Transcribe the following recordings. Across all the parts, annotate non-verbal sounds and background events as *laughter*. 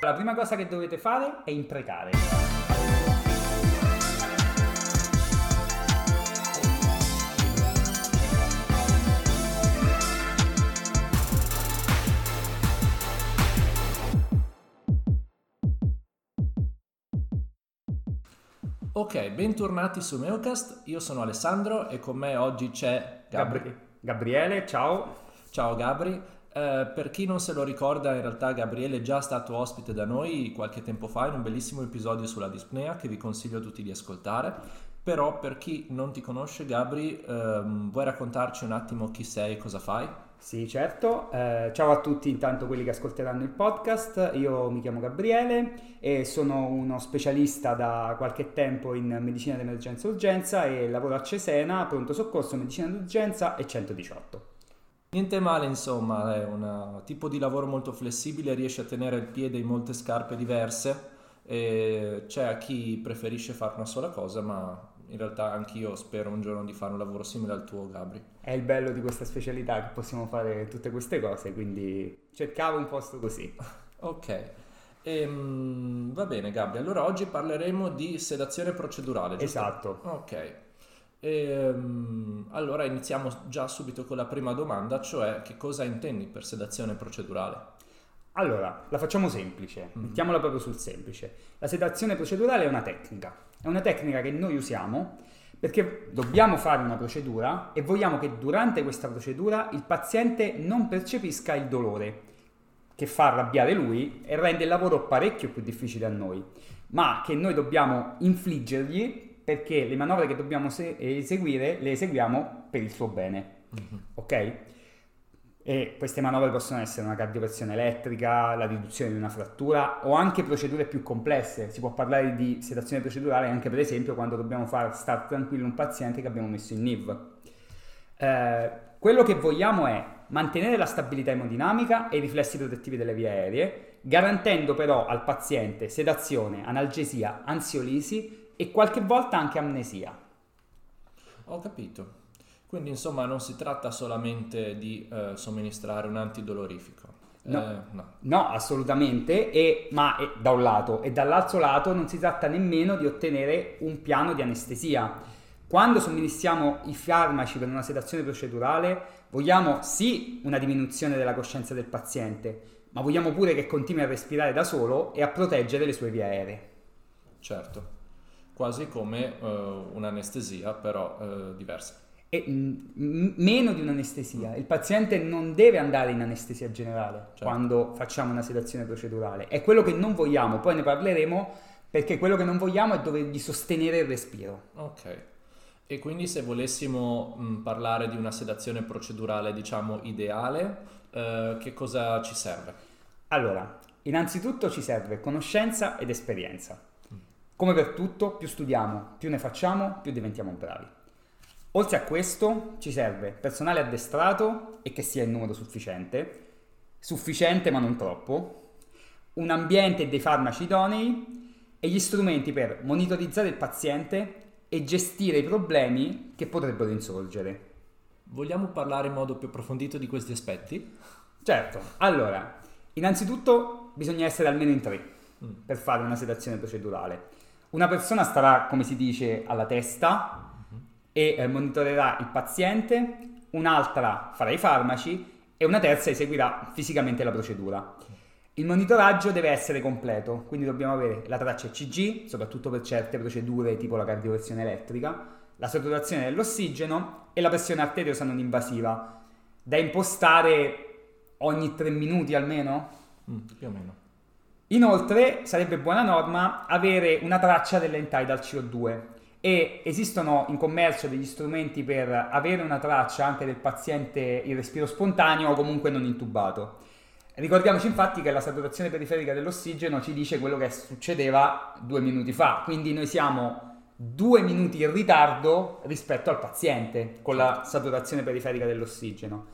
La prima cosa che dovete fare è imprecare. Ok, bentornati su Meocast, io sono Alessandro e con me oggi c'è Gabri. Gabri- Gabriele, ciao. Ciao Gabri, Eh, per chi non se lo ricorda in realtà Gabriele è già stato ospite da noi qualche tempo fa in un bellissimo episodio sulla dispnea che vi consiglio a tutti di ascoltare, però per chi non ti conosce Gabri ehm, vuoi raccontarci un attimo chi sei e cosa fai? Sì, certo. Eh, ciao a tutti, intanto quelli che ascolteranno il podcast. Io mi chiamo Gabriele e sono uno specialista da qualche tempo in medicina d'emergenza e urgenza e lavoro a Cesena, pronto soccorso, medicina d'urgenza e 118. Niente male, insomma, è un tipo di lavoro molto flessibile, riesce a tenere il piede in molte scarpe diverse e c'è a chi preferisce fare una sola cosa, ma in realtà anch'io spero un giorno di fare un lavoro simile al tuo, Gabri. È il bello di questa specialità che possiamo fare tutte queste cose, quindi cercavo un posto così. Ok, Ehm, va bene Gabri, allora oggi parleremo di sedazione procedurale, giusto? Esatto. Ok, Ehm, allora iniziamo già subito con la prima domanda, cioè che cosa intendi per sedazione procedurale? Allora, la facciamo semplice, Mhm. mettiamola proprio sul semplice. La sedazione procedurale è una tecnica, è una tecnica che noi usiamo perché dobbiamo fare una procedura e vogliamo che durante questa procedura il paziente non percepisca il dolore che fa arrabbiare lui e rende il lavoro parecchio più difficile a noi, ma che noi dobbiamo infliggergli perché le manovre che dobbiamo se- eseguire le eseguiamo per il suo bene, ok? E queste manovre possono essere una cardioversione elettrica, la riduzione di una frattura o anche procedure più complesse. Si può parlare di sedazione procedurale anche per esempio quando dobbiamo far stare tranquillo un paziente che abbiamo messo in NIV. Eh, quello che vogliamo è mantenere la stabilità emodinamica e i riflessi protettivi delle vie aeree, garantendo però al paziente sedazione, analgesia, ansiolisi e qualche volta anche amnesia. Ho capito. Quindi insomma non si tratta solamente di eh, somministrare un antidolorifico. No. Eh, no. No, assolutamente, e- ma è da un lato e dall'altro lato non si tratta nemmeno di ottenere un piano di anestesia. Quando somministriamo i farmaci per una sedazione procedurale, vogliamo sì una diminuzione della coscienza del paziente, ma vogliamo pure che continui a respirare da solo e a proteggere le sue vie aeree. Certo. Quasi come eh, un'anestesia, però eh, diversa. E mm, m- meno di un'anestesia. Il paziente non deve andare in anestesia generale Certo. quando facciamo una sedazione procedurale. È quello che non vogliamo, poi ne parleremo perché quello che non vogliamo è dovergli sostenere il respiro. Ok. E quindi se volessimo mh, parlare di una sedazione procedurale, diciamo, ideale, eh, che cosa ci serve? Allora, innanzitutto ci serve conoscenza ed esperienza. Come per tutto, più studiamo, più ne facciamo, più diventiamo bravi. Oltre a questo, ci serve personale addestrato e che sia in numero sufficiente, sufficiente ma non troppo, un ambiente e dei farmaci idonei e gli strumenti per monitorizzare il paziente e gestire i problemi che potrebbero insorgere. Vogliamo parlare in modo più approfondito di questi aspetti? Certo, allora, innanzitutto bisogna essere almeno in tre Mm. per fare una sedazione procedurale. Una persona starà, come si dice, alla testa e eh, monitorerà il paziente, un'altra farà i farmaci e una terza eseguirà fisicamente la procedura. Il monitoraggio deve essere completo, quindi dobbiamo avere la traccia ECG, soprattutto per certe procedure tipo la cardioversione elettrica, la saturazione dell'ossigeno e la pressione arteriosa non invasiva, da impostare ogni 3 minuti almeno. Mm, più o meno. Inoltre sarebbe buona norma avere una traccia dell'entitle CO2 e esistono in commercio degli strumenti per avere una traccia anche del paziente in respiro spontaneo o comunque non intubato. Ricordiamoci infatti che la saturazione periferica dell'ossigeno ci dice quello che succedeva due minuti fa, quindi noi siamo due minuti in ritardo rispetto al paziente con la saturazione periferica dell'ossigeno.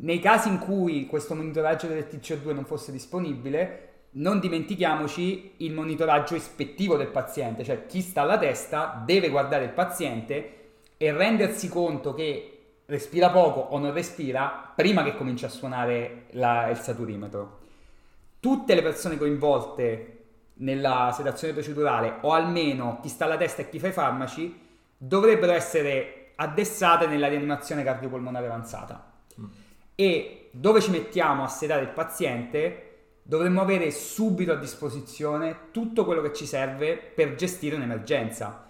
Nei casi in cui questo monitoraggio del TCO2 non fosse disponibile, non dimentichiamoci il monitoraggio ispettivo del paziente, cioè chi sta alla testa deve guardare il paziente e rendersi conto che respira poco o non respira prima che cominci a suonare la- il saturimetro. tutte le persone coinvolte nella sedazione procedurale, o almeno chi sta alla testa e chi fa i farmaci, dovrebbero essere addessate nella rianimazione cardiopolmonare avanzata. Mm. E dove ci mettiamo a sedare il paziente, dovremmo avere subito a disposizione tutto quello che ci serve per gestire un'emergenza.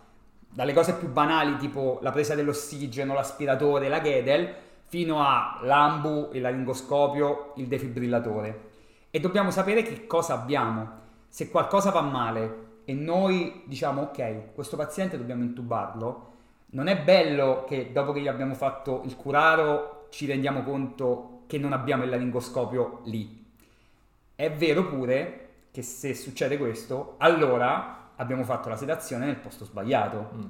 Dalle cose più banali tipo la presa dell'ossigeno, l'aspiratore, la Gedel, fino a l'ambu, il laringoscopio, il defibrillatore. E dobbiamo sapere che cosa abbiamo. Se qualcosa va male e noi diciamo ok, questo paziente dobbiamo intubarlo, non è bello che dopo che gli abbiamo fatto il curaro ci rendiamo conto che non abbiamo il laringoscopio lì. È vero pure che se succede questo, allora abbiamo fatto la sedazione nel posto sbagliato. Mm.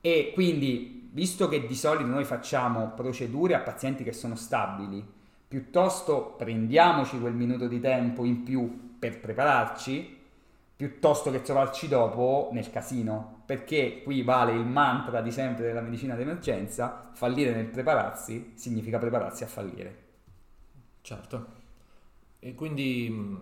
E quindi, visto che di solito noi facciamo procedure a pazienti che sono stabili, piuttosto prendiamoci quel minuto di tempo in più per prepararci, piuttosto che trovarci dopo nel casino, perché qui vale il mantra di sempre della medicina d'emergenza, fallire nel prepararsi significa prepararsi a fallire. Certo. E quindi mm,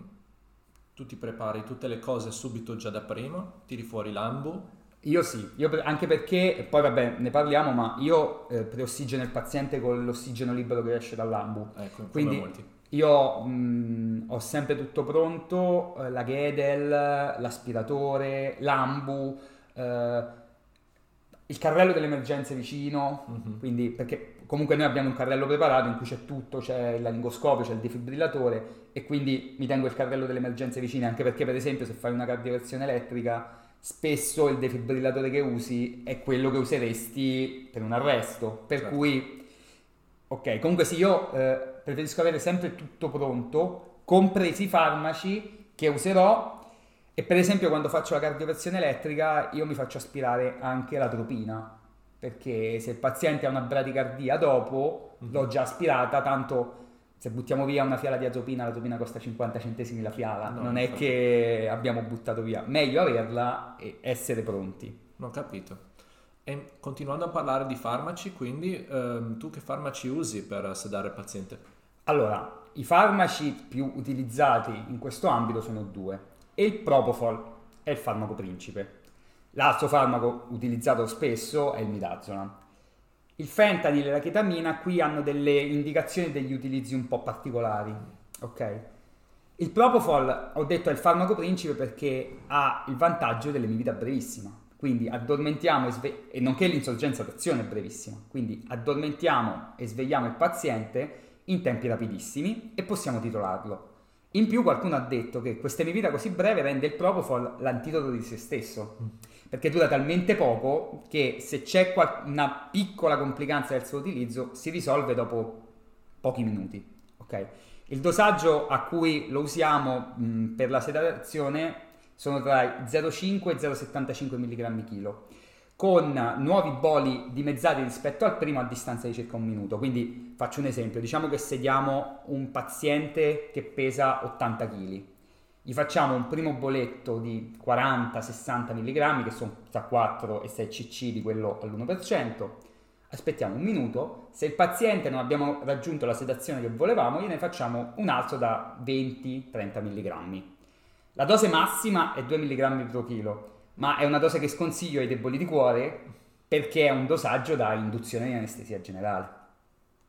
tu ti prepari tutte le cose subito già da prima, tiri fuori l'ambu. Io sì, io per, anche perché, poi vabbè ne parliamo, ma io eh, preossigeno il paziente con l'ossigeno libero che esce dall'ambu. Ecco, quindi io mh, mm, ho sempre tutto pronto, eh, la Gedel, l'aspiratore, l'ambu, eh, il carrello delle emergenze vicino, mm-hmm. quindi perché comunque noi abbiamo un carrello preparato in cui c'è tutto, c'è il laringoscopio, c'è il defibrillatore e quindi mi tengo il carrello delle emergenze vicine, anche perché per esempio se fai una cardioversione elettrica spesso il defibrillatore che usi è quello che useresti per un arresto, per certo. cui ok, comunque sì, io eh, preferisco avere sempre tutto pronto, compresi i farmaci che userò e per esempio quando faccio la cardioversione elettrica io mi faccio aspirare anche l'atropina, perché se il paziente ha una bradicardia dopo mm-hmm. l'ho già aspirata, tanto se buttiamo via una fiala di atropina, l'atropina costa 50 centesimi la fiala, no, non è che abbiamo buttato via, meglio averla e essere pronti. Non ho capito. E continuando a parlare di farmaci, quindi ehm, tu che farmaci usi per sedare il paziente? Allora, i farmaci più utilizzati in questo ambito sono due, e il Propofol è il farmaco principe. L'altro farmaco utilizzato spesso è il midazolam. Il fentanyl e la chetamina qui hanno delle indicazioni degli utilizzi un po' particolari, ok? Il Propofol, ho detto, è il farmaco principe perché ha il vantaggio dell'emivita brevissima. Quindi addormentiamo e, sve- e nonché l'insorgenza d'azione è brevissima. Quindi addormentiamo e svegliamo il paziente in tempi rapidissimi e possiamo titolarlo. In più qualcuno ha detto che questa emivita così breve rende il Propofol l'antidoto di se stesso, perché dura talmente poco che se c'è una piccola complicanza del suo utilizzo si risolve dopo pochi minuti. Okay? Il dosaggio a cui lo usiamo mh, per la sedazione sono tra i 0,5 e 0,75 mg kg con nuovi boli dimezzati rispetto al primo a distanza di circa un minuto. Quindi faccio un esempio, diciamo che sediamo un paziente che pesa 80 kg, gli facciamo un primo boletto di 40-60 mg, che sono tra 4 e 6 cc di quello all'1%, aspettiamo un minuto, se il paziente non abbiamo raggiunto la sedazione che volevamo, gliene facciamo un altro da 20-30 mg. La dose massima è 2 mg per chilo ma è una dose che sconsiglio ai deboli di cuore perché è un dosaggio da induzione di anestesia generale.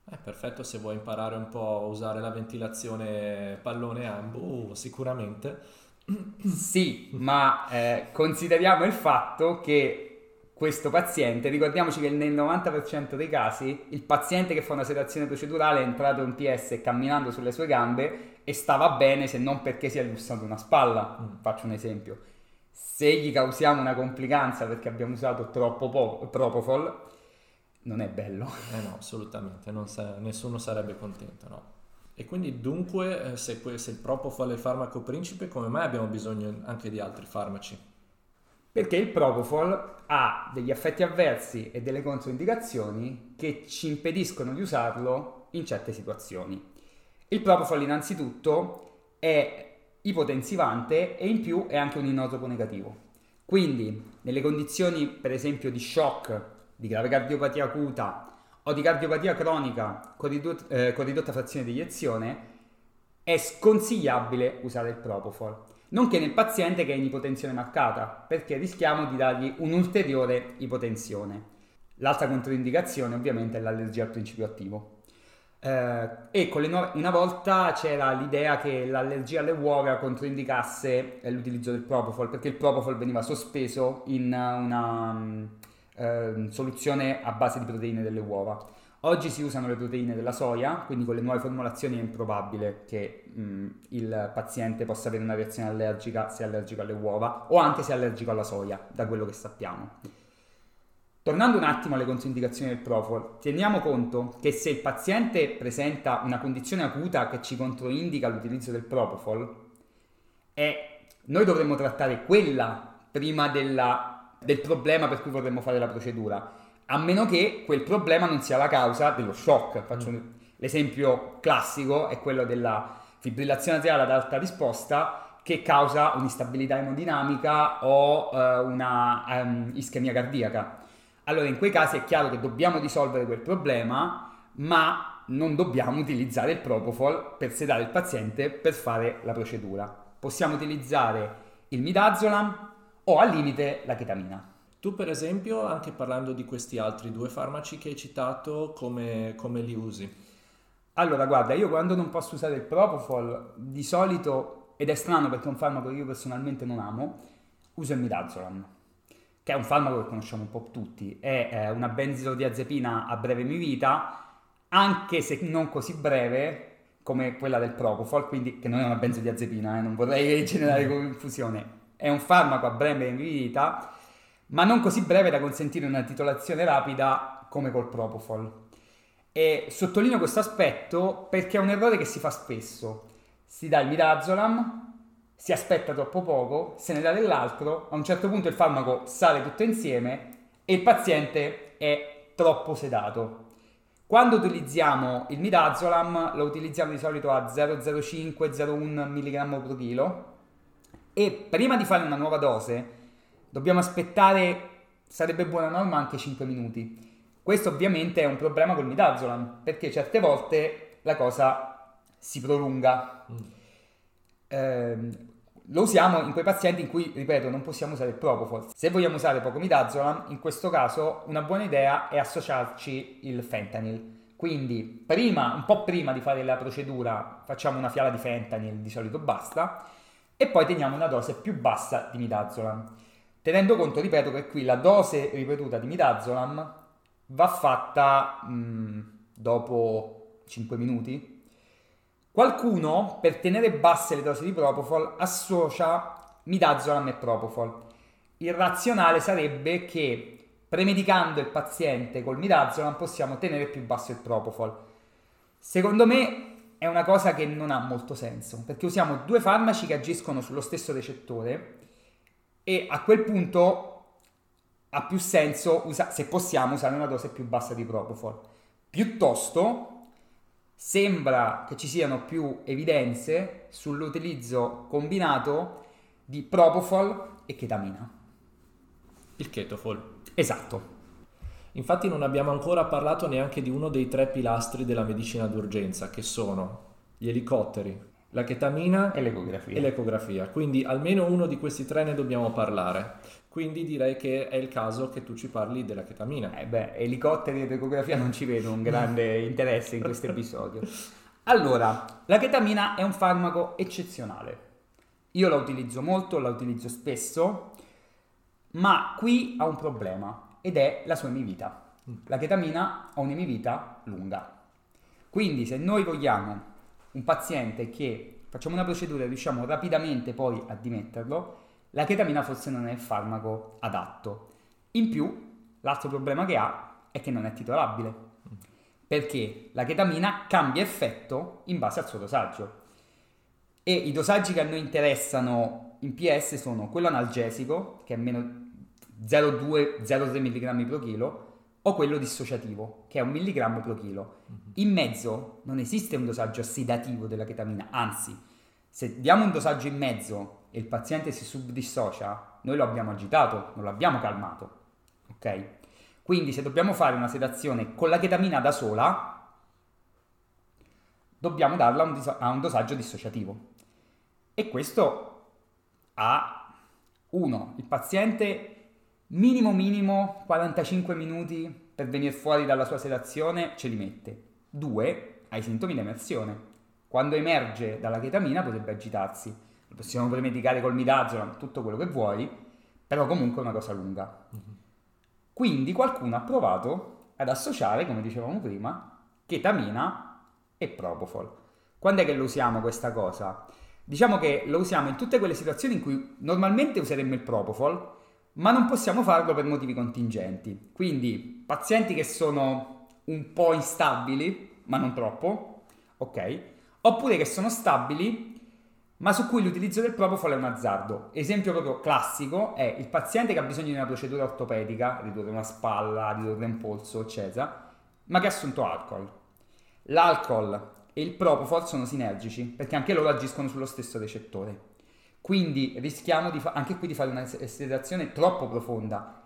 È eh, perfetto se vuoi imparare un po' a usare la ventilazione pallone ambu, sicuramente. Sì, ma eh, consideriamo il fatto che questo paziente, ricordiamoci che nel 90% dei casi il paziente che fa una sedazione procedurale è entrato in PS camminando sulle sue gambe e stava bene se non perché si è lussato una spalla, mm. faccio un esempio se gli causiamo una complicanza perché abbiamo usato troppo po- Propofol, non è bello. *laughs* Eh no, assolutamente, sa- nessuno sarebbe contento, no. E quindi dunque, eh, se, se il Propofol è il farmaco principe, come mai abbiamo bisogno anche di altri farmaci? Perché il Propofol ha degli effetti avversi e delle controindicazioni che ci impediscono di usarlo in certe situazioni. Il Propofol innanzitutto è ipotensivante e in più è anche un inotropo negativo. Quindi, nelle condizioni per esempio di shock, di grave cardiopatia acuta o di cardiopatia cronica con, ridot- eh, con ridotta frazione di eiezione, è sconsigliabile usare il Propofol, nonché nel paziente che è in ipotensione marcata, perché rischiamo di dargli un'ulteriore ipotensione. L'altra controindicazione ovviamente è l'allergia al principio attivo. Eh, e nuove, una volta c'era l'idea che l'allergia alle uova controindicasse l'utilizzo del propofol perché il propofol veniva sospeso in una um, eh, soluzione a base di proteine delle uova. Oggi si usano le proteine della soia, quindi con le nuove formulazioni è improbabile che mh, il paziente possa avere una reazione allergica se è allergico alle uova o anche se è allergico alla soia, da quello che sappiamo. Tornando un attimo alle controindicazioni del Propofol, teniamo conto che se il paziente presenta una condizione acuta che ci controindica l'utilizzo del Propofol, è, noi dovremmo trattare quella prima della, del problema per cui vorremmo fare la procedura, a meno che quel problema non sia la causa dello shock. Faccio mm. L'esempio classico è quello della fibrillazione atriale ad alta risposta che causa un'instabilità emodinamica o uh, una um, ischemia cardiaca allora in quei casi è chiaro che dobbiamo risolvere quel problema, ma non dobbiamo utilizzare il propofol per sedare il paziente per fare la procedura. Possiamo utilizzare il midazolam o al limite la chetamina. Tu per esempio, anche parlando di questi altri due farmaci che hai citato, come, come li usi? Allora, guarda, io quando non posso usare il propofol, di solito, ed è strano perché è un farmaco che io personalmente non amo, uso il midazolam che è un farmaco che conosciamo un po' tutti, è eh, una benzodiazepina a breve vita, anche se non così breve come quella del Propofol, quindi che non è una benzodiazepina, eh, non vorrei generare *laughs* confusione, è un farmaco a breve vita, ma non così breve da consentire una titolazione rapida come col Propofol. E sottolineo questo aspetto perché è un errore che si fa spesso. Si dà il midazolam, si aspetta troppo poco, se ne dà dell'altro, a un certo punto il farmaco sale tutto insieme e il paziente è troppo sedato. Quando utilizziamo il midazolam lo utilizziamo di solito a 0,05-0,1 mg per chilo e prima di fare una nuova dose dobbiamo aspettare, sarebbe buona norma, anche 5 minuti. Questo ovviamente è un problema col midazolam perché certe volte la cosa si prolunga. Mm. Eh, lo usiamo in quei pazienti in cui, ripeto, non possiamo usare il Propofol. Se vogliamo usare poco midazolam, in questo caso una buona idea è associarci il fentanyl. Quindi, prima, un po' prima di fare la procedura, facciamo una fiala di fentanyl, di solito basta, e poi teniamo una dose più bassa di midazolam. Tenendo conto, ripeto, che qui la dose ripetuta di midazolam va fatta mh, mm, dopo 5 minuti, Qualcuno, per tenere basse le dosi di Propofol, associa midazolam e Propofol. Il razionale sarebbe che premedicando il paziente col midazolam possiamo tenere più basso il Propofol. Secondo me è una cosa che non ha molto senso, perché usiamo due farmaci che agiscono sullo stesso recettore e a quel punto ha più senso, usa- se possiamo, usare una dose più bassa di Propofol. Piuttosto sembra che ci siano più evidenze sull'utilizzo combinato di propofol e chetamina. Il ketofol. Esatto. Infatti non abbiamo ancora parlato neanche di uno dei tre pilastri della medicina d'urgenza, che sono gli elicotteri, la chetamina e l'ecografia. e l'ecografia. Quindi almeno uno di questi tre ne dobbiamo parlare. Quindi direi che è il caso che tu ci parli della chetamina. Eh beh, elicotteri ed ecografia non ci vedo un grande *laughs* interesse in questo episodio. Allora, la chetamina è un farmaco eccezionale. Io la utilizzo molto, la utilizzo spesso, ma qui ha un problema ed è la sua emivita. La chetamina ha un'emivita lunga. Quindi se noi vogliamo un paziente che facciamo una procedura e riusciamo rapidamente poi a dimetterlo, la chetamina forse non è il farmaco adatto. In più, l'altro problema che ha è che non è titolabile, perché la chetamina cambia effetto in base al suo dosaggio. E i dosaggi che a noi interessano in PS sono quello analgesico, che è meno 0,2-0,3 mg per chilo, o quello dissociativo, che è un milligrammo per chilo. In mezzo non esiste un dosaggio sedativo della chetamina, anzi, se diamo un dosaggio in mezzo e il paziente si subdissocia, noi lo abbiamo agitato, non l'abbiamo calmato. Ok? Quindi se dobbiamo fare una sedazione con la chetamina da sola, dobbiamo darla a un, dis- a un dosaggio dissociativo. E questo ha, uno, il paziente minimo minimo 45 minuti per venire fuori dalla sua sedazione ce li mette. Due, ha i sintomi di emersione. Quando emerge dalla chetamina potrebbe agitarsi. Lo possiamo pure medicare col midazolam, tutto quello che vuoi, però comunque è una cosa lunga. Quindi qualcuno ha provato ad associare, come dicevamo prima, chetamina e propofol. Quando è che lo usiamo questa cosa? Diciamo che lo usiamo in tutte quelle situazioni in cui normalmente useremmo il propofol, ma non possiamo farlo per motivi contingenti. Quindi pazienti che sono un po' instabili, ma non troppo, ok? Oppure che sono stabili, ma su cui l'utilizzo del propofol è un azzardo. Esempio proprio classico è il paziente che ha bisogno di una procedura ortopedica, ridurre una spalla, ridurre un polso, eccetera, ma che ha assunto alcol. L'alcol e il propofol sono sinergici perché anche loro agiscono sullo stesso recettore. Quindi rischiamo fa- anche qui di fare una sedazione troppo profonda,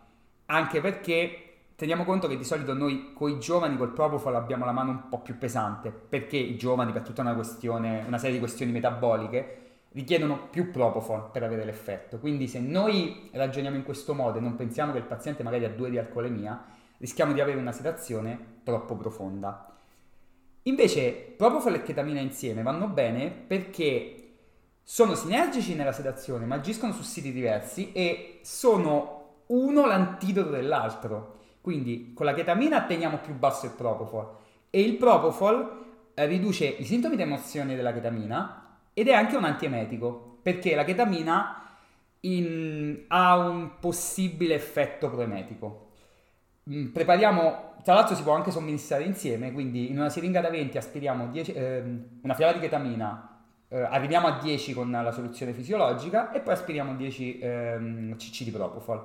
anche perché teniamo conto che di solito noi con i giovani col propofol abbiamo la mano un po' più pesante, perché i giovani per tutta una, una serie di questioni metaboliche richiedono più propofol per avere l'effetto. Quindi se noi ragioniamo in questo modo e non pensiamo che il paziente magari ha due di alcolemia, rischiamo di avere una sedazione troppo profonda. Invece propofol e chetamina insieme vanno bene perché sono sinergici nella sedazione, ma agiscono su siti diversi e sono uno l'antidoto dell'altro. Quindi con la chetamina teniamo più basso il propofol e il propofol eh, riduce i sintomi di emozione della chetamina ed è anche un antiemetico perché la chetamina in, ha un possibile effetto proemetico. Mm, prepariamo, tra l'altro si può anche somministrare insieme, quindi in una siringa da 20 aspiriamo 10, eh, una fiala di chetamina, eh, arriviamo a 10 con la soluzione fisiologica e poi aspiriamo 10 ehm, cc di propofol.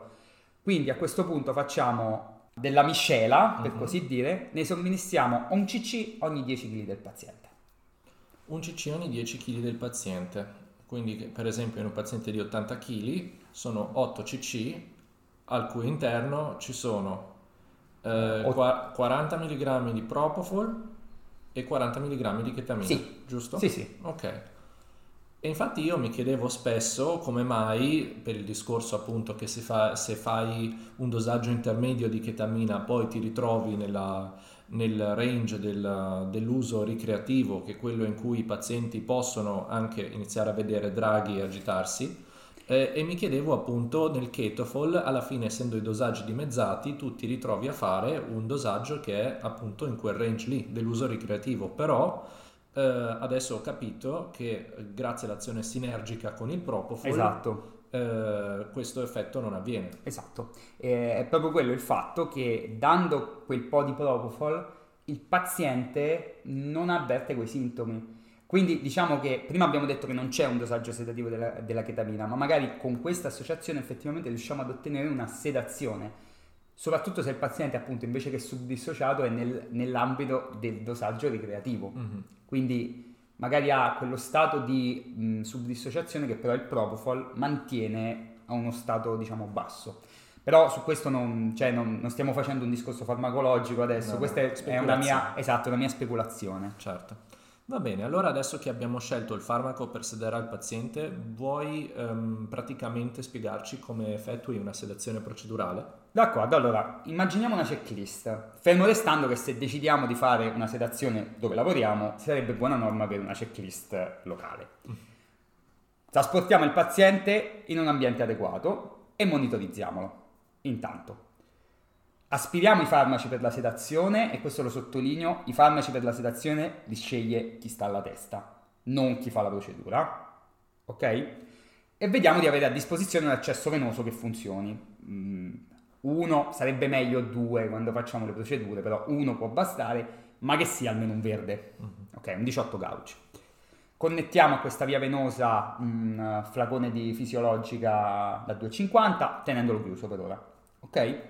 Quindi a questo punto facciamo della miscela, per uh-huh. così dire, ne somministriamo un cc ogni 10 kg del paziente. Un cc ogni 10 kg del paziente. Quindi per esempio in un paziente di 80 kg sono 8 cc al cui interno ci sono eh, 40 mg di propofol e 40 mg di chetamina, sì. giusto? Sì, sì. Ok. E infatti io mi chiedevo spesso come mai, per il discorso appunto che fa, se fai un dosaggio intermedio di chetamina poi ti ritrovi nella, nel range del, dell'uso ricreativo, che è quello in cui i pazienti possono anche iniziare a vedere draghi e agitarsi, eh, e mi chiedevo appunto nel ketofol, alla fine essendo i dosaggi dimezzati, tu ti ritrovi a fare un dosaggio che è appunto in quel range lì dell'uso ricreativo, però eh, adesso ho capito che eh, grazie all'azione sinergica con il propofol esatto. eh, questo effetto non avviene. Esatto, eh, è proprio quello il fatto che dando quel po' di propofol il paziente non avverte quei sintomi quindi diciamo che prima abbiamo detto che non c'è un dosaggio sedativo della, della chetamina, ma magari con questa associazione effettivamente riusciamo ad ottenere una sedazione, soprattutto se il paziente appunto invece che subdissociato è nel, nell'ambito del dosaggio ricreativo. Mm-hmm. Quindi magari ha quello stato di mh, subdissociazione che però il propofol mantiene a uno stato diciamo basso. Però su questo non, cioè, non, non stiamo facendo un discorso farmacologico adesso, no, questa è, è una mia, esatto, una mia speculazione. Certo. Va bene, allora adesso che abbiamo scelto il farmaco per sedare al paziente, vuoi um, praticamente spiegarci come effettui una sedazione procedurale? D'accordo, allora immaginiamo una checklist, fermo restando che se decidiamo di fare una sedazione dove lavoriamo, sarebbe buona norma avere una checklist locale. Trasportiamo il paziente in un ambiente adeguato e monitorizziamolo. Intanto, Aspiriamo i farmaci per la sedazione e questo lo sottolineo, i farmaci per la sedazione li sceglie chi sta alla testa, non chi fa la procedura, ok? E vediamo di avere a disposizione un accesso venoso che funzioni. Mm, uno sarebbe meglio due quando facciamo le procedure, però uno può bastare, ma che sia almeno un verde, mhm. ok? Un 18 gauge. Connettiamo a questa via venosa un flacone di fisiologica da 2,50 tenendolo chiuso per ora, ok?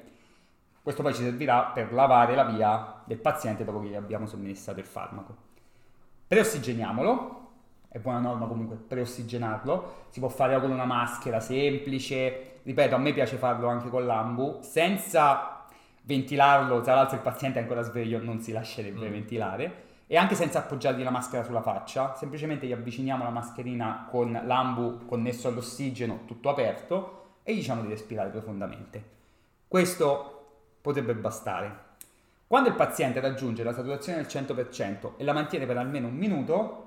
Questo poi ci servirà per lavare la via del paziente dopo che gli abbiamo somministrato il farmaco. Preossigeniamolo, è buona norma comunque preossigenarlo, si può fare con una maschera semplice, ripeto a me piace farlo anche con l'ambu, senza ventilarlo, tra l'altro il paziente è ancora sveglio, non si lascerebbe mm. ventilare, e anche senza appoggiargli la maschera sulla faccia, semplicemente gli avviciniamo la mascherina con l'ambu connesso all'ossigeno, tutto aperto, e gli diciamo di respirare profondamente. Questo potrebbe bastare. Quando il paziente raggiunge la saturazione del 100% e la mantiene per almeno un minuto,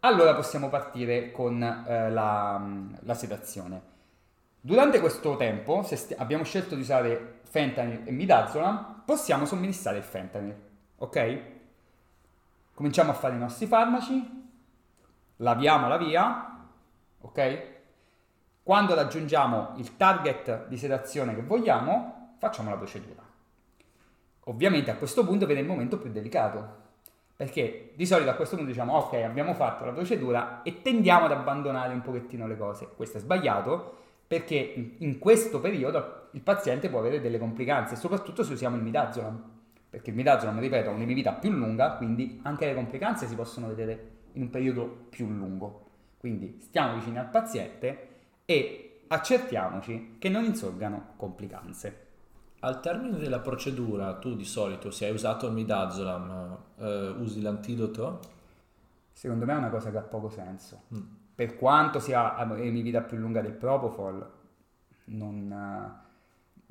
allora possiamo partire con eh, la, la, sedazione. Durante questo tempo, se st- abbiamo scelto di usare fentanyl e midazolam, possiamo somministrare il fentanyl, ok? Cominciamo a fare i nostri farmaci, laviamo la via, ok? Quando raggiungiamo il target di sedazione che vogliamo, facciamo la procedura. Ovviamente a questo punto viene il momento più delicato, perché di solito a questo punto diciamo ok abbiamo fatto la procedura e tendiamo ad abbandonare un pochettino le cose. Questo è sbagliato perché in questo periodo il paziente può avere delle complicanze, soprattutto se usiamo il midazolam perché il midazolam, ripeto, ha un'emivita più lunga, quindi anche le complicanze si possono vedere in un periodo più lungo. Quindi stiamo vicini al paziente e accertiamoci che non insorgano complicanze. Al termine della procedura, tu di solito, se hai usato il midazolam, eh, usi l'antidoto? Secondo me è una cosa che ha poco senso. Mm. Per quanto sia emivita più lunga del propofol, non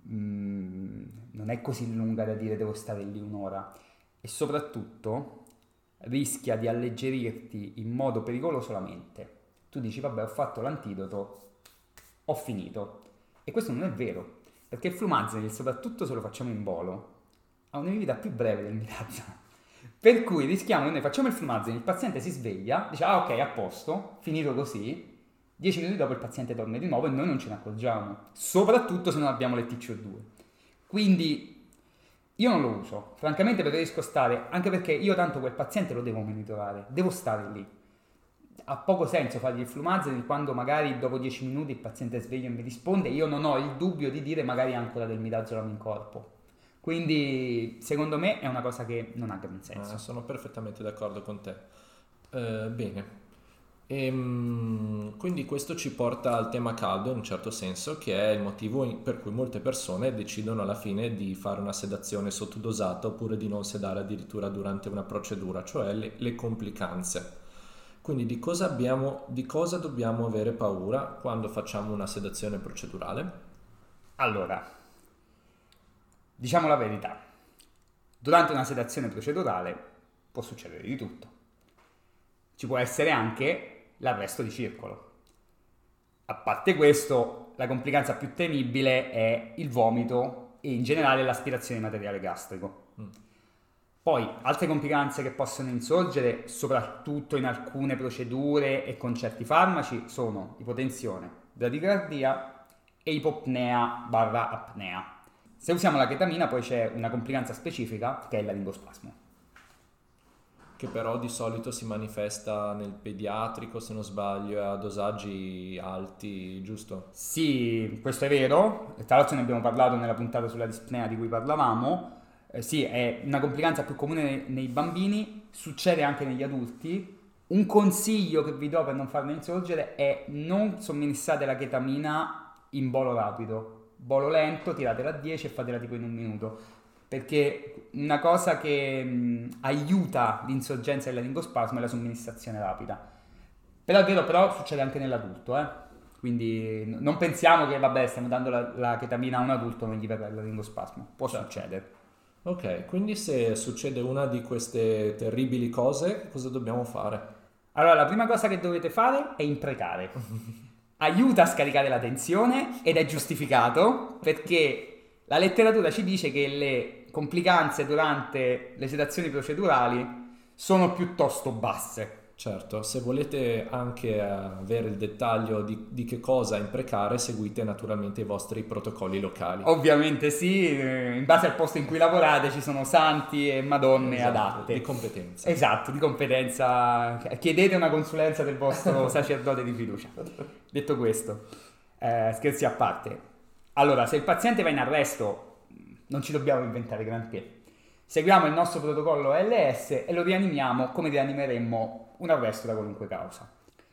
Mm, non è così lunga da dire devo stare lì un'ora e soprattutto rischia di alleggerirti in modo pericoloso la mente. Tu dici vabbè ho fatto l'antidoto, ho finito. E questo non è vero, perché il flumazenil, soprattutto se lo facciamo in volo, ha un'evita più breve del midazolam. Per cui rischiamo che noi facciamo il flumazenil, il paziente si sveglia, dice ah ok a posto, finito così, Dieci minuti dopo il paziente torna di nuovo e noi non ce ne accorgiamo, soprattutto se non abbiamo le TCO2. Quindi io non lo uso, francamente preferisco stare, anche perché io tanto quel paziente lo devo monitorare, devo stare lì. Ha poco senso fargli il flumazepin quando magari dopo 10 minuti il paziente è sveglio e mi risponde, io non ho il dubbio di dire magari ancora del midazolam in corpo. Quindi secondo me è una cosa che non ha gran senso. Ah, sono perfettamente d'accordo con te. Uh, bene, e, ehm, quindi questo ci porta al tema caldo in un certo senso, che è il motivo per cui molte persone decidono alla fine di fare una sedazione sottodosata oppure di non sedare addirittura durante una procedura, cioè le, le complicanze. Quindi di cosa, abbiamo, di cosa dobbiamo avere paura quando facciamo una sedazione procedurale? Allora, diciamo la verità. Durante una sedazione procedurale può succedere di tutto. Ci può essere anche l'arresto di circolo. A parte questo, la complicanza più temibile è il vomito e in generale l'aspirazione di materiale gastrico. Mm. Poi, altre complicanze che possono insorgere, soprattutto in alcune procedure e con certi farmaci, sono ipotensione, bradicardia e ipopnea barra apnea. Se usiamo la chetamina poi c'è una complicanza specifica che è il laringospasmo che però di solito si manifesta nel pediatrico, se non sbaglio, a dosaggi alti, giusto? Sì, questo è vero. Tra l'altro ne abbiamo parlato nella puntata sulla dispnea di cui parlavamo. Eh, sì, è una complicanza più comune nei, nei bambini, succede anche negli adulti. Un consiglio che vi do per non farne insorgere è non somministrate la chetamina in bolo rapido. Bolo lento, tiratela a 10 e fatela tipo in un minuto perché una cosa che mh, aiuta l'insorgenza del laringospasmo è la somministrazione rapida. Però è vero, però succede anche nell'adulto, eh? quindi non pensiamo che vabbè stiamo dando la, la chetamina a un adulto non gli verrà il laringospasmo, può certo. succedere. Ok, quindi se succede una di queste terribili cose, cosa dobbiamo fare? Allora, la prima cosa che dovete fare è imprecare. Aiuta a scaricare la tensione ed è giustificato perché la letteratura ci dice che le complicanze durante le sedazioni procedurali sono piuttosto basse. Certo, se volete anche avere il dettaglio di, di, che cosa imprecare, seguite naturalmente i vostri protocolli locali. Ovviamente sì, eh, in base al posto in cui lavorate ci sono santi e madonne esatto, adatte. Di competenza. Esatto, di competenza. Chiedete una consulenza del vostro *laughs* sacerdote di fiducia. Detto questo, eh, scherzi a parte. Allora, se il paziente va in arresto non ci dobbiamo inventare granché. Seguiamo il nostro protocollo ALS e lo rianimiamo come rianimeremmo un arresto da qualunque causa.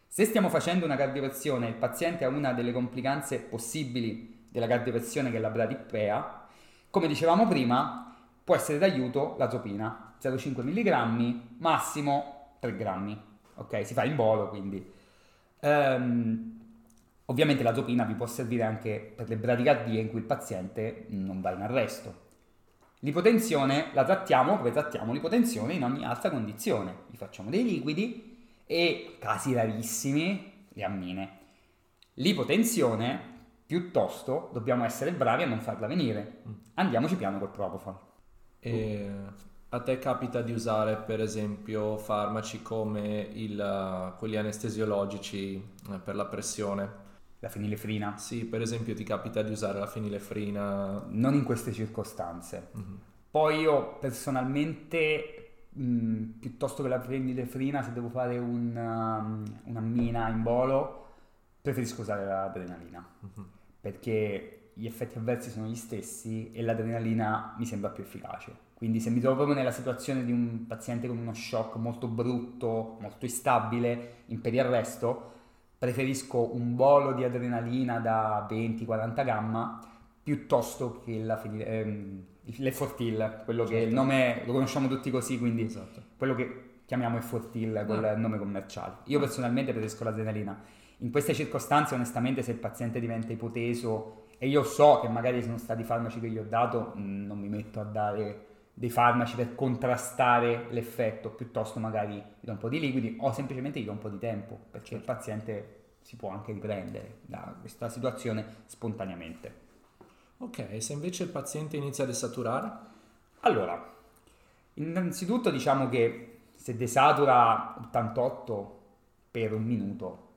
Se stiamo facendo una cardioversione e il paziente ha una delle complicanze possibili della cardioversione che è la bradiprea, come dicevamo prima, può essere d'aiuto l'azopina, 0,5 mg, massimo 3 grammi. Ok, si fa in bolo quindi. Um, ovviamente l'azopina vi può servire anche per le bradicardie in cui il paziente non va in arresto. L'ipotensione la trattiamo come trattiamo l'ipotensione in ogni altra condizione. Gli facciamo dei liquidi e, casi rarissimi, le ammine. L'ipotensione, piuttosto, dobbiamo essere bravi a non farla venire. Mm. Andiamoci piano col Propofol. E a te capita di usare, per esempio, farmaci come il, quelli anestesiologici eh, per la pressione? La fenilefrina? Sì, per esempio ti capita di usare la fenilefrina? Non in queste circostanze. Mm-hmm. Poi io personalmente, mh, piuttosto che la fenilefrina, se devo fare un, um, una mina in bolo, preferisco usare l'adrenalina. Mm-hmm. Perché gli effetti avversi sono gli stessi e l'adrenalina mi sembra più efficace. Quindi se mi trovo proprio nella situazione di un paziente con uno shock molto brutto, molto instabile, in periarresto, preferisco un bolo di adrenalina da 20-40 gamma piuttosto che la, ehm, l'E-Fortil, quello certo. che il nome lo conosciamo tutti così, quindi esatto. quello che chiamiamo E-Fortil col ah. nome commerciale. Io personalmente preferisco l'adrenalina. In queste circostanze, onestamente, se il paziente diventa ipoteso e io so che magari sono stati farmaci che gli ho dato, mm, non mi metto a dare dei farmaci per contrastare l'effetto, piuttosto magari gli do un po' di liquidi o semplicemente gli do un po' di tempo, perché il paziente si può anche riprendere da questa situazione spontaneamente. Ok, se invece il paziente inizia a desaturare? Allora, innanzitutto diciamo che se desatura 88 per un minuto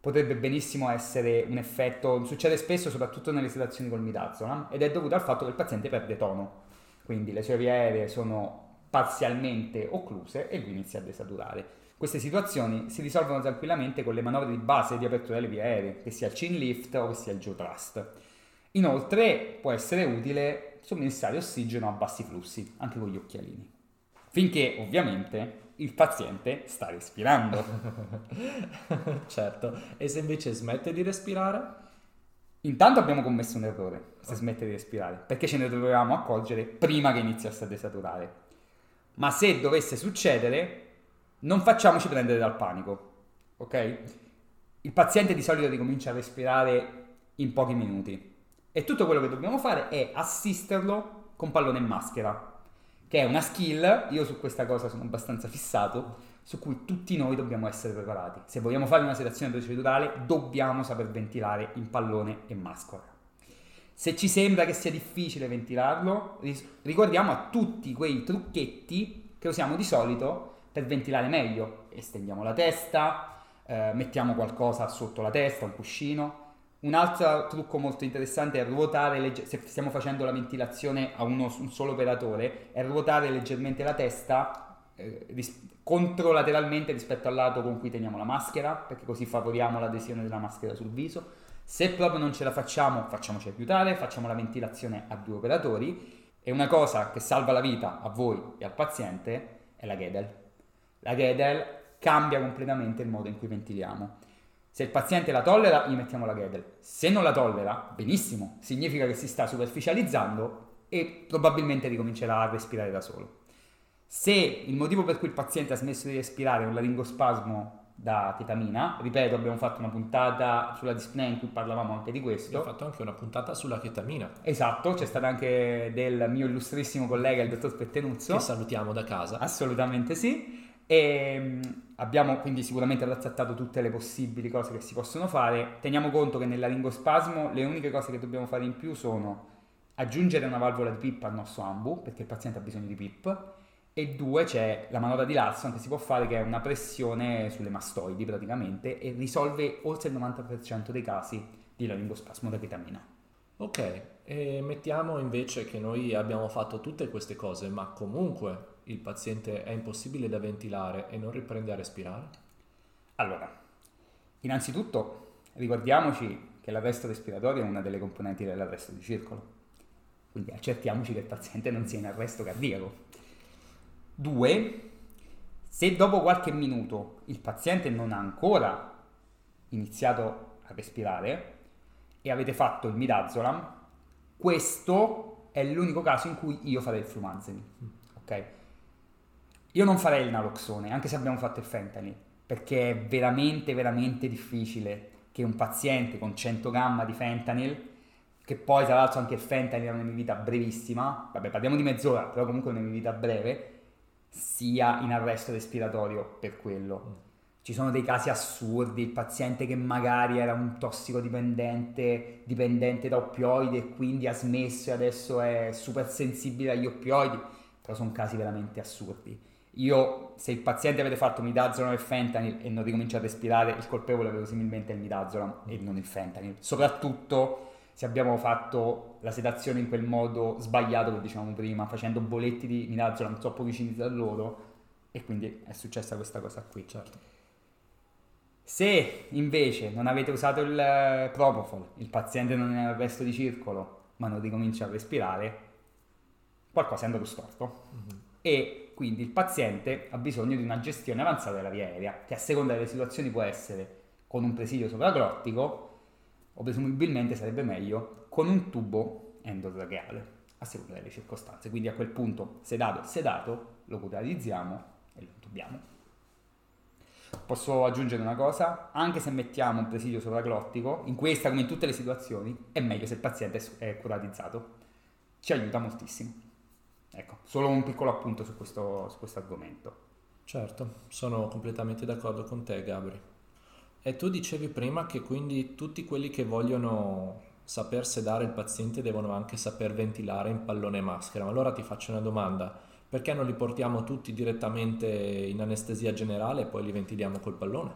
potrebbe benissimo essere un effetto, succede spesso soprattutto nelle sedazioni col midazolam ed è dovuto al fatto che il paziente perde tono quindi le sue vie aeree sono parzialmente occluse e lui inizia a desaturare. Queste situazioni si risolvono tranquillamente con le manovre di base di apertura delle vie aeree, che sia il chin lift o che sia il jaw thrust. Inoltre può essere utile somministrare ossigeno a bassi flussi, anche con gli occhialini, finché ovviamente il paziente sta respirando. *laughs* certo, e se invece smette di respirare? Intanto abbiamo commesso un errore se smette di respirare, perché ce ne dovevamo accorgere prima che iniziasse a desaturare. Ma se dovesse succedere, non facciamoci prendere dal panico, ok? Il paziente di solito ricomincia a respirare in pochi minuti e tutto quello che dobbiamo fare è assisterlo con pallone e maschera, che è una skill, io su questa cosa sono abbastanza fissato, su cui tutti noi dobbiamo essere preparati. Se vogliamo fare una sedazione procedurale, dobbiamo saper ventilare in pallone e maschera. Se ci sembra che sia difficile ventilarlo, ricordiamo a tutti quei trucchetti che usiamo di solito per ventilare meglio. Estendiamo la testa, eh, mettiamo qualcosa sotto la testa, un cuscino. Un altro trucco molto interessante è ruotare, legge- se stiamo facendo la ventilazione a uno, un solo operatore, è ruotare leggermente la testa eh, ris- controlateralmente rispetto al lato con cui teniamo la maschera, perché così favoriamo l'adesione della maschera sul viso. Se proprio non ce la facciamo, facciamoci aiutare, facciamo la ventilazione a due operatori. E una cosa che salva la vita a voi e al paziente è la Gedel. La Gedel cambia completamente il modo in cui ventiliamo. Se il paziente la tollera, gli mettiamo la Gedel. Se non la tollera, benissimo, significa che si sta superficializzando e probabilmente ricomincerà a respirare da solo. Se il motivo per cui il paziente ha smesso di respirare è un laringospasmo da ketamina, ripeto, abbiamo fatto una puntata sulla dispnea in cui parlavamo anche di questo. Abbiamo fatto anche una puntata sulla ketamina. Esatto, c'è stata anche del mio illustrissimo collega, il dottor Spettenuzzo. Che salutiamo da casa. Assolutamente sì. E mm, abbiamo quindi sicuramente trattato tutte le possibili cose che si possono fare. Teniamo conto che nel laringospasmo le uniche cose che dobbiamo fare in più sono aggiungere una valvola di PIP al nostro ambu, perché il paziente ha bisogno di PIP, e due c'è la manovra di Larson che si può fare che è una pressione sulle mastoidi praticamente e risolve oltre il 90% dei casi di laringospasmo da vitamina. Ok, e mettiamo invece che noi abbiamo fatto tutte queste cose ma comunque il paziente è impossibile da ventilare e non riprende a respirare? Allora, innanzitutto ricordiamoci che l'arresto respiratorio è una delle componenti dell'arresto di circolo, quindi accertiamoci che il paziente non sia in arresto cardiaco 2. Se dopo qualche minuto il paziente non ha ancora iniziato a respirare e avete fatto il midazolam, questo è l'unico caso in cui io farei il flumazepin, ok? Io non farei il naloxone, anche se abbiamo fatto il fentanyl, perché è veramente, veramente difficile che un paziente con 100 gamma di fentanyl, che poi tra l'altro anche il fentanyl è una vita brevissima, vabbè parliamo di mezz'ora, però comunque una vita breve, sia in arresto respiratorio per quello. Ci sono dei casi assurdi, il paziente che magari era un tossicodipendente, dipendente da oppioidi e quindi ha smesso e adesso è super sensibile agli oppioidi, però sono casi veramente assurdi. Io, se il paziente avete fatto midazolam e fentanyl e non ricomincia a respirare, il colpevole verosimilmente è il midazolam e non il fentanyl. Soprattutto se abbiamo fatto la sedazione in quel modo sbagliato che dicevamo prima, facendo boletti di midazolam troppo vicini tra loro e quindi è successa questa cosa qui. Certo. Se invece non avete usato il eh, Propofol, il paziente non è arresto di circolo, ma non ricomincia a respirare, qualcosa è andato storto. Mm-hmm. E quindi il paziente ha bisogno di una gestione avanzata della via aerea, che a seconda delle situazioni può essere con un presidio sopraglottico o presumibilmente sarebbe meglio con un tubo endotracheale, a seconda delle circostanze. Quindi a quel punto sedato, sedato, lo cauterizziamo e lo intubiamo. Posso aggiungere una cosa? Anche se mettiamo un presidio sovraglottico, in questa come in tutte le situazioni, è meglio se il paziente è curatizzato. Ci aiuta moltissimo. Ecco, solo un piccolo appunto su questo, su questo argomento. Certo, sono completamente d'accordo con te Gabri. E tu dicevi prima che quindi tutti quelli che vogliono saper sedare il paziente devono anche saper ventilare in pallone maschera. Ma allora ti faccio una domanda perché non li portiamo tutti direttamente in anestesia generale e poi li ventiliamo col pallone?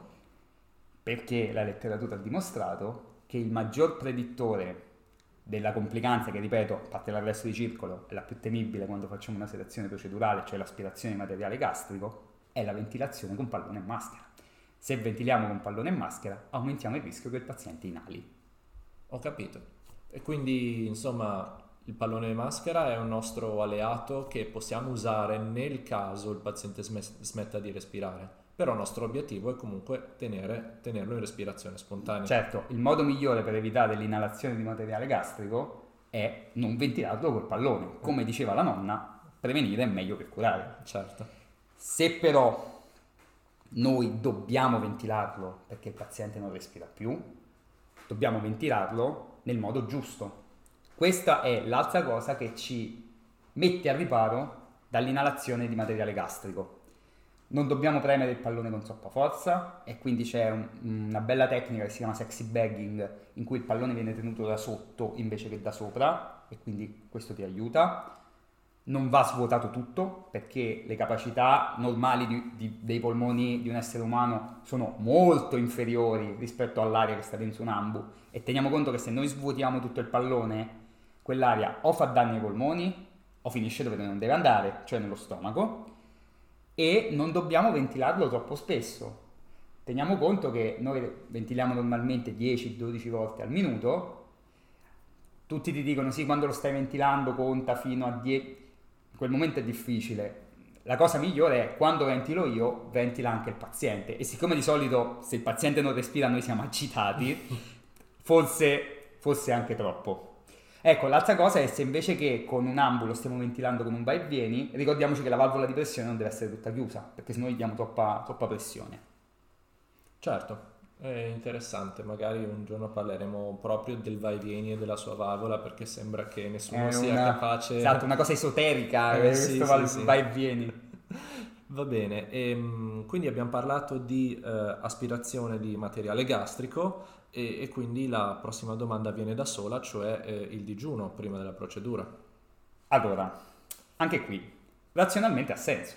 Perché la letteratura ha dimostrato che il maggior predittore della complicanza, che ripeto, a parte l'arresto di circolo, è la più temibile quando facciamo una sedazione procedurale, cioè l'aspirazione di materiale gastrico, è la ventilazione con pallone e maschera. Se ventiliamo con pallone e maschera, aumentiamo il rischio che il paziente inali. Ho capito. E quindi, insomma, il pallone di maschera è un nostro alleato che possiamo usare nel caso il paziente smetta di respirare, però il nostro obiettivo è comunque tenere, tenerlo in respirazione spontanea. Certo, il modo migliore per evitare l'inalazione di materiale gastrico è non ventilarlo col pallone. Come diceva la nonna, prevenire è meglio che curare. Certo. Se però noi dobbiamo ventilarlo perché il paziente non respira più, dobbiamo ventilarlo nel modo giusto, questa è l'altra cosa che ci mette a riparo dall'inalazione di materiale gastrico. Non dobbiamo premere il pallone con troppa forza e quindi c'è un, una bella tecnica che si chiama sexy bagging in cui il pallone viene tenuto da sotto invece che da sopra e quindi questo ti aiuta. Non va svuotato tutto perché le capacità normali di, di, dei polmoni di un essere umano sono molto inferiori rispetto all'aria che sta dentro un ambu e teniamo conto che se noi svuotiamo tutto il pallone quell'aria o fa danni ai polmoni o finisce dove non deve andare, cioè nello stomaco, e non dobbiamo ventilarlo troppo spesso. Teniamo conto che noi ventiliamo normalmente 10-12 volte al minuto, tutti ti dicono sì, quando lo stai ventilando conta fino a 10, in quel momento è difficile. La cosa migliore è quando ventilo io, ventila anche il paziente. E siccome di solito se il paziente non respira noi siamo agitati, *laughs* forse fosse anche troppo. Ecco, l'altra cosa è se invece che con un ambulo stiamo ventilando con un vai e vieni, ricordiamoci che la valvola di pressione non deve essere tutta chiusa, perché sennò gli diamo troppa, troppa pressione. Certo, è interessante, magari un giorno parleremo proprio del vai e vieni e della sua valvola perché sembra che nessuno è sia una, capace... *laughs* Esatto, una cosa esoterica, eh, questo sì, sì, vai e vieni. *laughs* Va bene, e, ehm, quindi abbiamo parlato di eh, aspirazione di materiale gastrico, e, e, quindi la prossima domanda viene da sola, cioè eh, il digiuno prima della procedura. Allora, anche qui, razionalmente ha senso.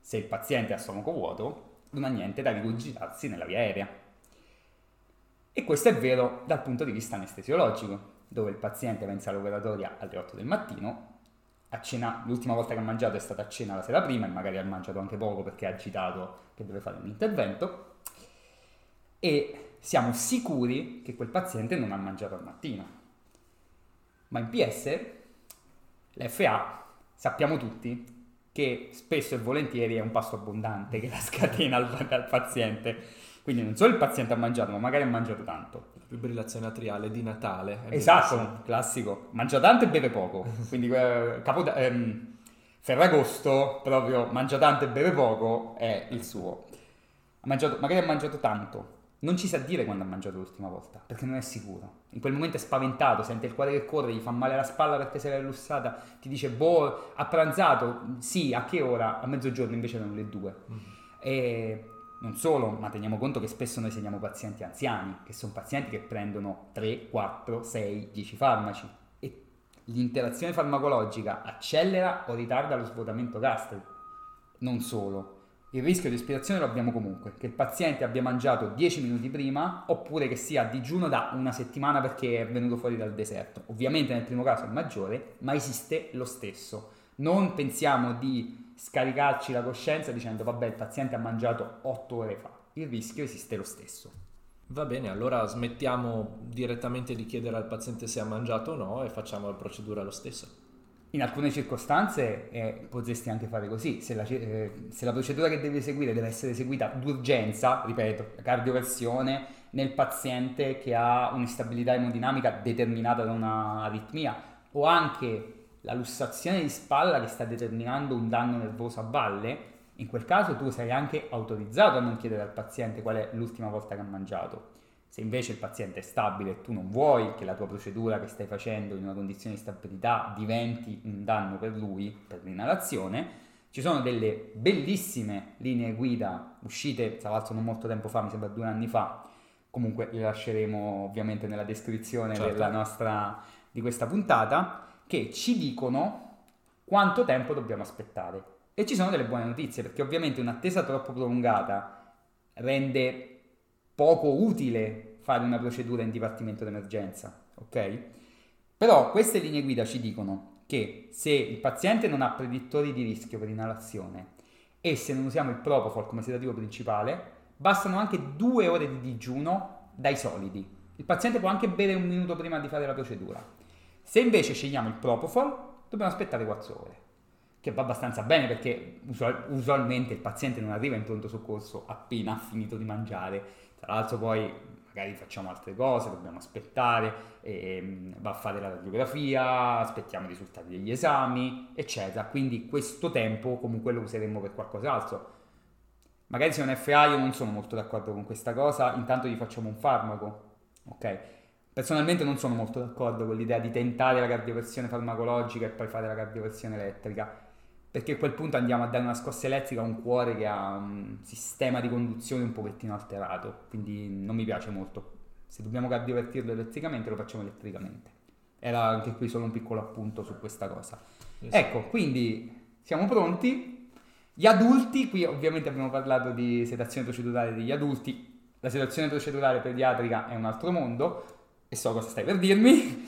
Se il paziente ha stomaco vuoto, non ha niente da rigurgitarsi nella via aerea. E questo è vero dal punto di vista anestesiologico, dove il paziente va in sala operatoria alle 8 del mattino, cena, l'ultima volta che ha mangiato è stata a cena la sera prima e magari ha mangiato anche poco perché ha agitato che deve fare un intervento, e siamo sicuri che quel paziente non ha mangiato al mattino. Ma in PS, l'FA, sappiamo tutti che spesso e volentieri è un pasto abbondante che la scatena al, *laughs* al paziente. Quindi non solo il paziente ha mangiato, ma magari ha mangiato tanto. Fibrillazione atriale di Natale. Esatto, classico. Mangia tanto e beve poco. *laughs* Quindi eh, capo, ehm, Ferragosto, proprio mangia tanto e beve poco, è il suo. Ha mangiato, magari ha mangiato tanto, non ci sa dire quando ha mangiato l'ultima volta, perché non è sicuro. In quel momento è spaventato, sente il cuore che corre, gli fa male la spalla perché se l'è lussata, ti dice, boh, ha pranzato? Sì, a che ora? A mezzogiorno invece erano le due. Mm-hmm. E non solo, ma teniamo conto che spesso noi segniamo pazienti anziani, che sono pazienti che prendono 3, 4, 6, 10 farmaci e l'interazione farmacologica accelera o ritarda lo svuotamento gastrico. Non solo, il rischio di ispirazione lo abbiamo comunque, che il paziente abbia mangiato 10 minuti prima oppure che sia a digiuno da una settimana perché è venuto fuori dal deserto. Ovviamente nel primo caso è maggiore, ma esiste lo stesso. Non pensiamo di scaricarci la coscienza dicendo vabbè il paziente ha mangiato 8 ore fa. Il rischio esiste lo stesso. Va bene, allora smettiamo direttamente di chiedere al paziente se ha mangiato o no e facciamo la procedura lo stesso in alcune circostanze eh, potresti anche fare così, se la, eh, se la, procedura che devi eseguire deve essere eseguita d'urgenza, ripeto, cardioversione nel paziente che ha un'instabilità emodinamica determinata da un'aritmia o anche la lussazione di spalla che sta determinando un danno nervoso a valle, in quel caso tu sei anche autorizzato a non chiedere al paziente qual è l'ultima volta che ha mangiato. Se invece il paziente è stabile e tu non vuoi che la tua procedura che stai facendo in una condizione di stabilità diventi un danno per lui, per l'inalazione, ci sono delle bellissime linee guida uscite, tra l'altro non molto tempo fa, mi sembra due anni fa, comunque le lasceremo ovviamente nella descrizione certo. della nostra, di questa puntata, che ci dicono quanto tempo dobbiamo aspettare. E ci sono delle buone notizie, perché ovviamente un'attesa troppo prolungata rende poco utile fare una procedura in dipartimento d'emergenza, ok? Però queste linee guida ci dicono che se il paziente non ha predittori di rischio per inalazione e se non usiamo il propofol come sedativo principale, bastano anche due ore di digiuno dai solidi. Il paziente può anche bere un minuto prima di fare la procedura. Se invece scegliamo il propofol, dobbiamo aspettare 4 ore, che va abbastanza bene perché usualmente il paziente non arriva in pronto soccorso appena ha finito di mangiare tra l'altro poi magari facciamo altre cose, dobbiamo aspettare, ehm, va a fare la radiografia, aspettiamo i risultati degli esami, eccetera. Quindi questo tempo comunque lo useremo per qualcos'altro. Magari se è un FA io non sono molto d'accordo con questa cosa, intanto gli facciamo un farmaco, ok? Personalmente non sono molto d'accordo con l'idea di tentare la cardioversione farmacologica e poi fare la cardioversione elettrica perché a quel punto andiamo a dare una scossa elettrica a un cuore che ha un sistema di conduzione un pochettino alterato, quindi non mi piace molto. Se dobbiamo cardiovertirlo elettricamente lo facciamo elettricamente. Era anche qui solo un piccolo appunto su questa cosa. Esatto. Ecco, quindi siamo pronti. Gli adulti, qui ovviamente abbiamo parlato di sedazione procedurale degli adulti, la sedazione procedurale pediatrica è un altro mondo, e so cosa stai per dirmi,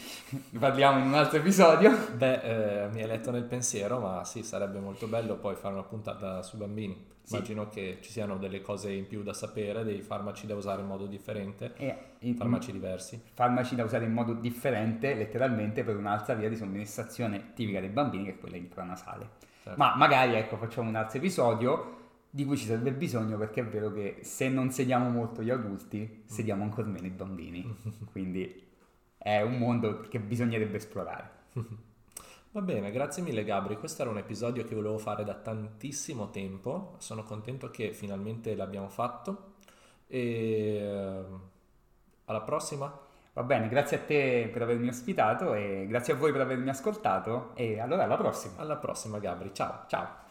ne *laughs* parliamo in un altro episodio. Beh, eh, mi hai letto nel pensiero, ma sì, sarebbe molto bello poi fare una puntata sui bambini. Sì. Immagino che ci siano delle cose in più da sapere, dei farmaci da usare in modo differente, in, farmaci diversi. Farmaci da usare in modo differente, letteralmente, per un'altra via di somministrazione tipica dei bambini, che è quella intranasale. Certo. Ma magari, ecco, facciamo un altro episodio di cui ci sarebbe bisogno perché è vero che se non sediamo molto gli adulti, sediamo ancora meno i bambini. *laughs* Quindi è un mondo che bisognerebbe esplorare. *laughs* Va bene, grazie mille Gabri. Questo era un episodio che volevo fare da tantissimo tempo. Sono contento che finalmente l'abbiamo fatto. E eh, alla prossima. Va bene, grazie a te per avermi ospitato e grazie a voi per avermi ascoltato e allora alla prossima. Alla prossima Gabri, ciao. Ciao.